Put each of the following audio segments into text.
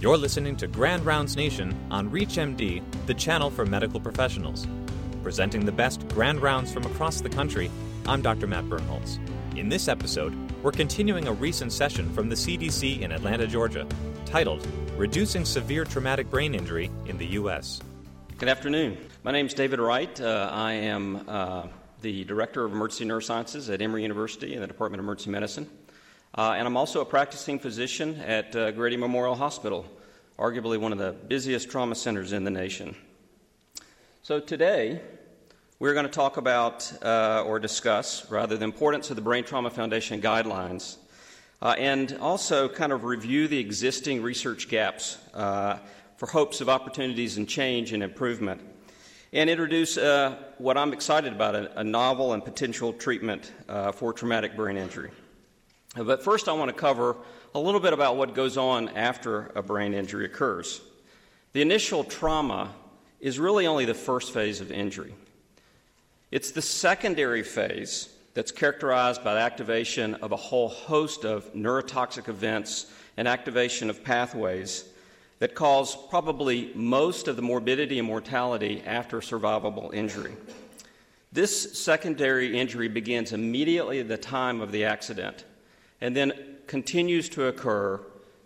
You're listening to Grand Rounds Nation on ReachMD, the channel for medical professionals. Presenting the best Grand Rounds from across the country, I'm Dr. Matt Birnholz. In this episode, we're continuing a recent session from the CDC in Atlanta, Georgia, titled Reducing Severe Traumatic Brain Injury in the U.S. Good afternoon. My name is David Wright. Uh, I am uh, the Director of Emergency Neurosciences at Emory University in the Department of Emergency Medicine. Uh, and I'm also a practicing physician at uh, Grady Memorial Hospital, arguably one of the busiest trauma centers in the nation. So today, we're going to talk about uh, or discuss, rather, the importance of the Brain Trauma Foundation guidelines uh, and also kind of review the existing research gaps uh, for hopes of opportunities and change and improvement. And introduce uh, what I'm excited about a, a novel and potential treatment for traumatic brain injury. But first, I want to cover a little bit about what goes on after a brain injury occurs. The initial trauma is really only the first phase of injury. It's the secondary phase that's characterized by the activation of a whole host of neurotoxic events and activation of pathways that cause probably most of the morbidity and mortality after survivable injury. This secondary injury begins immediately at the time of the accident and then continues to occur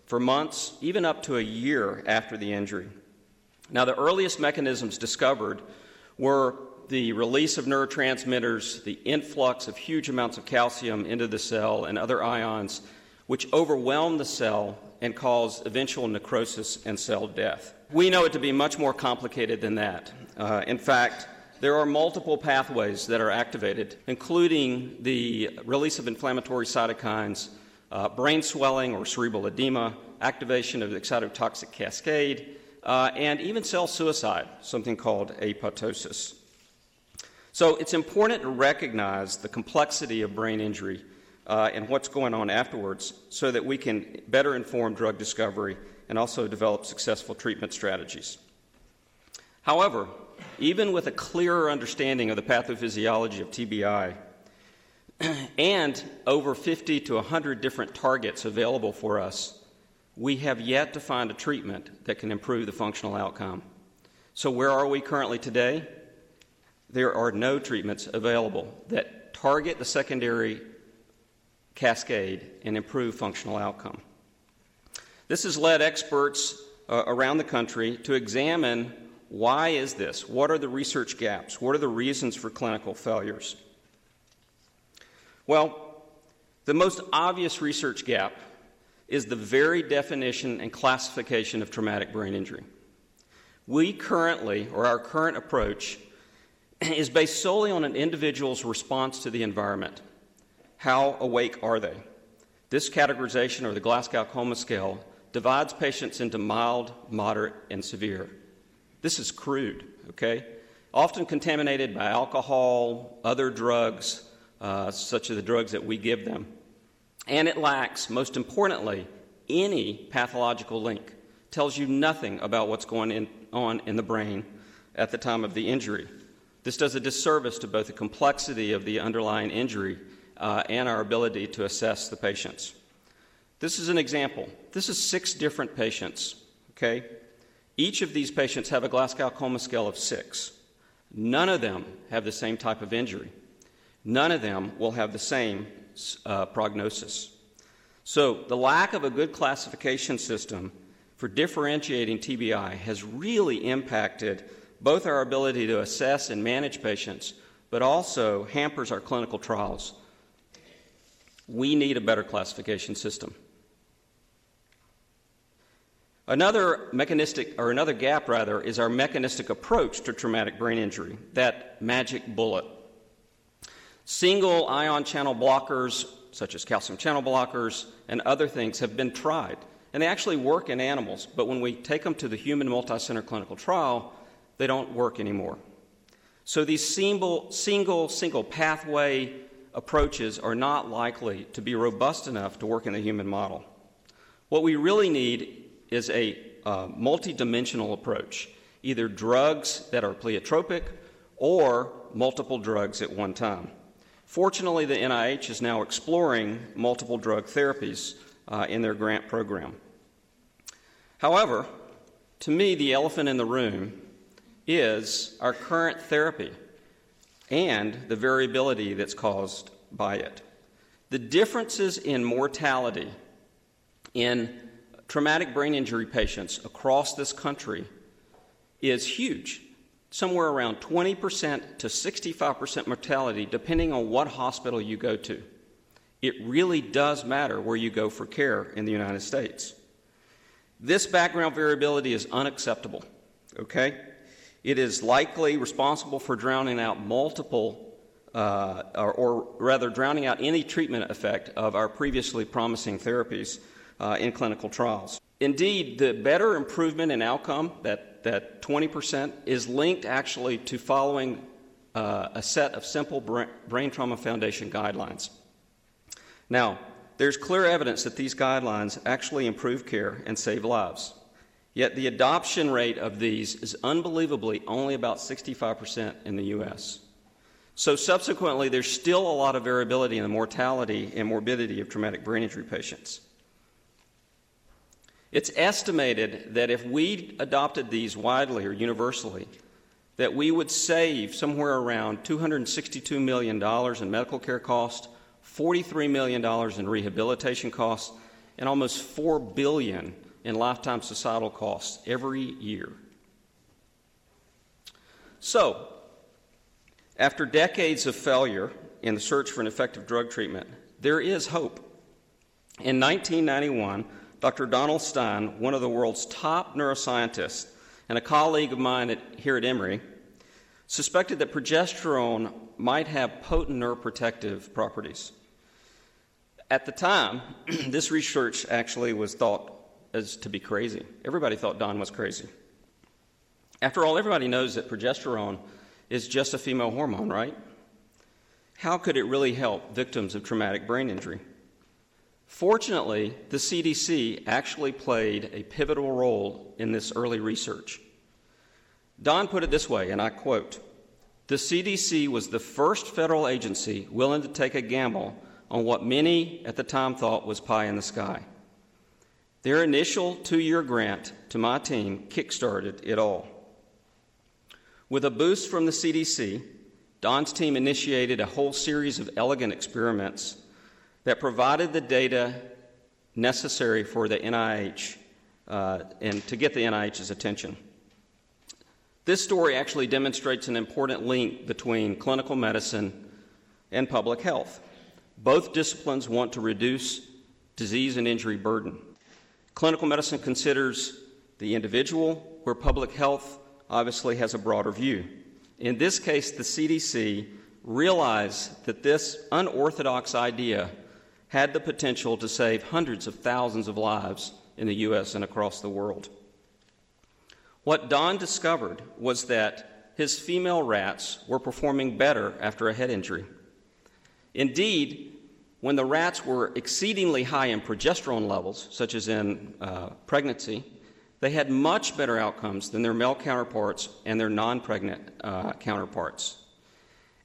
for months, even up to a year after the injury. Now, the earliest mechanisms discovered were the release of neurotransmitters, the influx of huge amounts of calcium into the cell and other ions, which overwhelm the cell and cause eventual necrosis and cell death. We know it to be much more complicated than that. Uh, in fact, there are multiple pathways that are activated, including the release of inflammatory cytokines, uh, brain swelling or cerebral edema, activation of the excitotoxic cascade, uh, and even cell suicide, something called apoptosis. So it's important to recognize the complexity of brain injury uh, and what's going on afterwards so that we can better inform drug discovery and also develop successful treatment strategies. However, even with a clearer understanding of the pathophysiology of TBI and over 50 to 100 different targets available for us, we have yet to find a treatment that can improve the functional outcome. So, where are we currently today? There are no treatments available that target the secondary cascade and improve functional outcome. This has led experts uh, around the country to examine why is this? What are the research gaps? What are the reasons for clinical failures? Well, the most obvious research gap is the very definition and classification of traumatic brain injury. We currently, or our current approach, is based solely on an individual's response to the environment. How awake are they? This categorization, or the Glasgow Coma Scale, divides patients into mild, moderate, and severe. This is crude, okay? Often contaminated by alcohol, other drugs, uh, such as the drugs that we give them. And it lacks, most importantly, any pathological link. Tells you nothing about what's going in, on in the brain at the time of the injury. This does a disservice to both the complexity of the underlying injury uh, and our ability to assess the patients. This is an example. This is six different patients, okay? Each of these patients have a Glasgow Coma scale of six. None of them have the same type of injury. None of them will have the same uh, prognosis. So, the lack of a good classification system for differentiating TBI has really impacted both our ability to assess and manage patients, but also hampers our clinical trials. We need a better classification system. Another mechanistic, or another gap rather, is our mechanistic approach to traumatic brain injury, that magic bullet. Single ion channel blockers, such as calcium channel blockers and other things, have been tried. And they actually work in animals, but when we take them to the human multicenter clinical trial, they don't work anymore. So these single, single, single pathway approaches are not likely to be robust enough to work in the human model. What we really need is a uh, multidimensional approach, either drugs that are pleiotropic or multiple drugs at one time. Fortunately, the NIH is now exploring multiple drug therapies uh, in their grant program. However, to me, the elephant in the room is our current therapy and the variability that's caused by it. The differences in mortality in traumatic brain injury patients across this country is huge. Somewhere around 20% to 65% mortality, depending on what hospital you go to. It really does matter where you go for care in the United States. This background variability is unacceptable, okay? It is likely responsible for drowning out multiple, uh, or, or, rather, drowning out any treatment effect of our previously promising therapies uh, in clinical trials. Indeed, the better improvement in outcome, that, that 20%, is linked actually to following uh, a set of simple Brain Trauma Foundation guidelines. Now, there's clear evidence that these guidelines actually improve care and save lives. Yet the adoption rate of these is unbelievably only about 65% in the U.S. So, subsequently, there's still a lot of variability in the mortality and morbidity of traumatic brain injury patients. It's estimated that if we adopted these widely or universally, that we would save somewhere around $262 million in medical care costs, $43 million in rehabilitation costs, and almost 4 billion in lifetime societal costs every year. So, after decades of failure in the search for an effective drug treatment, there is hope. In 1991, Dr. Donald Stein, one of the world's top neuroscientists and a colleague of mine at, here at Emory, suspected that progesterone might have potent neuroprotective properties. At the time, this research actually was thought as to be crazy. Everybody thought Don was crazy. After all, everybody knows that progesterone is just a female hormone, right? How could it really help victims of traumatic brain injury? Fortunately, the CDC actually played a pivotal role in this early research. Don put it this way, and I quote The CDC was the first federal agency willing to take a gamble on what many at the time thought was pie in the sky. Their initial two year grant to my team kickstarted it all. With a boost from the CDC, Don's team initiated a whole series of elegant experiments that provided the data necessary for the NIH uh, and to get the NIH's attention. This story actually demonstrates an important link between clinical medicine and public health. Both disciplines want to reduce disease and injury burden. Clinical medicine considers the individual, where public health obviously has a broader view. In this case, the CDC realized that this unorthodox idea had the potential to save hundreds of thousands of lives in the U.S. and across the world. What Don discovered was that his female rats were performing better after a head injury. Indeed, when the rats were exceedingly high in progesterone levels, such as in uh, pregnancy, they had much better outcomes than their male counterparts and their non pregnant uh, counterparts.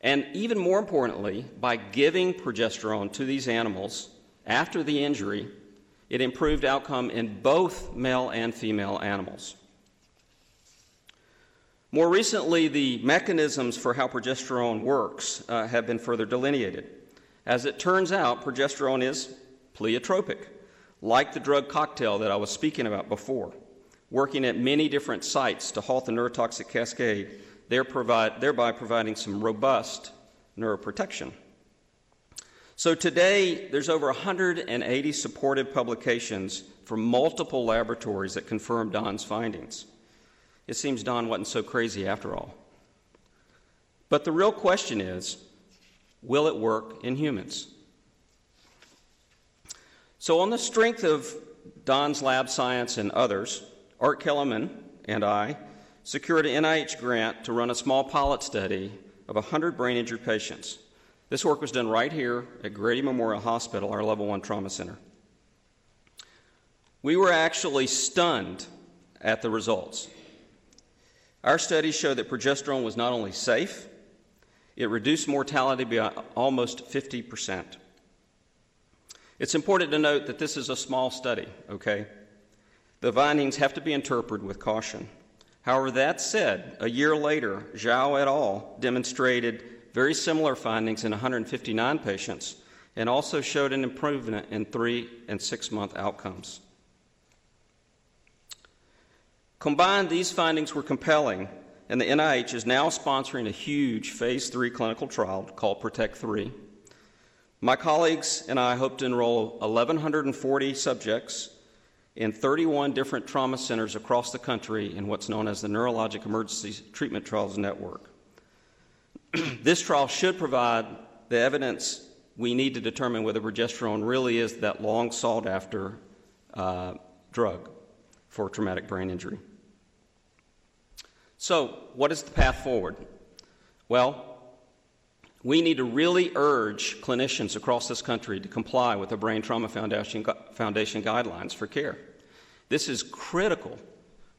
And even more importantly, by giving progesterone to these animals after the injury, it improved outcome in both male and female animals. More recently, the mechanisms for how progesterone works uh, have been further delineated. As it turns out, progesterone is pleiotropic, like the drug cocktail that I was speaking about before, working at many different sites to halt the neurotoxic cascade thereby providing some robust neuroprotection. So today, there's over 180 supportive publications from multiple laboratories that confirm Don's findings. It seems Don wasn't so crazy after all. But the real question is will it work in humans? So, on the strength of Don's lab science and others, Art Kellermann and I secured an NIH grant to run a small pilot study of 100 brain injury patients. This work was done right here at Grady Memorial Hospital, our level one trauma center. We were actually stunned at the results. Our study showed that progesterone was not only safe, it reduced mortality by almost 50%. It's important to note that this is a small study, okay? The findings have to be interpreted with caution. However, that said, a year later, Zhao et al. demonstrated very similar findings in 159 patients and also showed an improvement in three and six month outcomes. Combined, these findings were compelling, and the NIH is now sponsoring a huge phase three clinical trial called PROTECT 3. My colleagues and I hope to enroll 1,140 subjects in 31 different trauma centers across the country in what's known as the Neurologic Emergency Treatment Trials Network. this trial should provide the evidence we need to determine whether progesterone really is that long sought after uh, drug for traumatic brain injury. So, what is the path forward? Well, we need to really urge clinicians across this country to comply with the Brain Trauma Foundation, Foundation guidelines for care. This is critical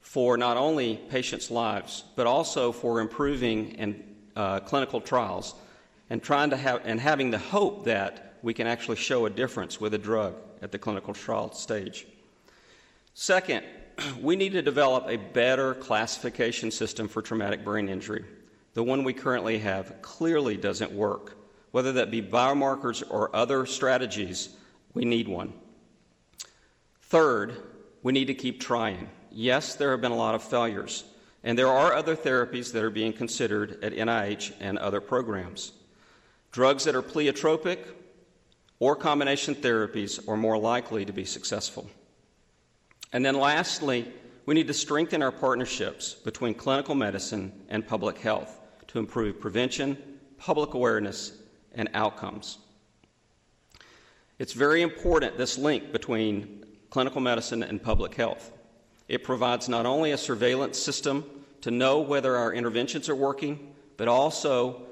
for not only patients' lives, but also for improving and uh, clinical trials and trying to have and having the hope that we can actually show a difference with a drug at the clinical trial stage. Second, we need to develop a better classification system for traumatic brain injury. The one we currently have clearly doesn't work. Whether that be biomarkers or other strategies, we need one. Third, we need to keep trying. Yes, there have been a lot of failures, and there are other therapies that are being considered at NIH and other programs. Drugs that are pleiotropic or combination therapies are more likely to be successful. And then lastly, we need to strengthen our partnerships between clinical medicine and public health to improve prevention, public awareness, and outcomes. It's very important, this link between clinical medicine and public health. It provides not only a surveillance system to know whether our interventions are working, but also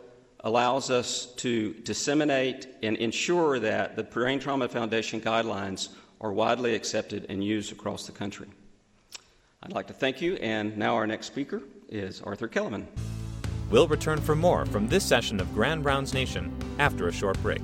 allows us to disseminate and ensure that the Brain Trauma Foundation guidelines are widely accepted and used across the country. I'd like to thank you, and now our next speaker is Arthur Kellermann. We'll return for more from this session of Grand Rounds Nation after a short break.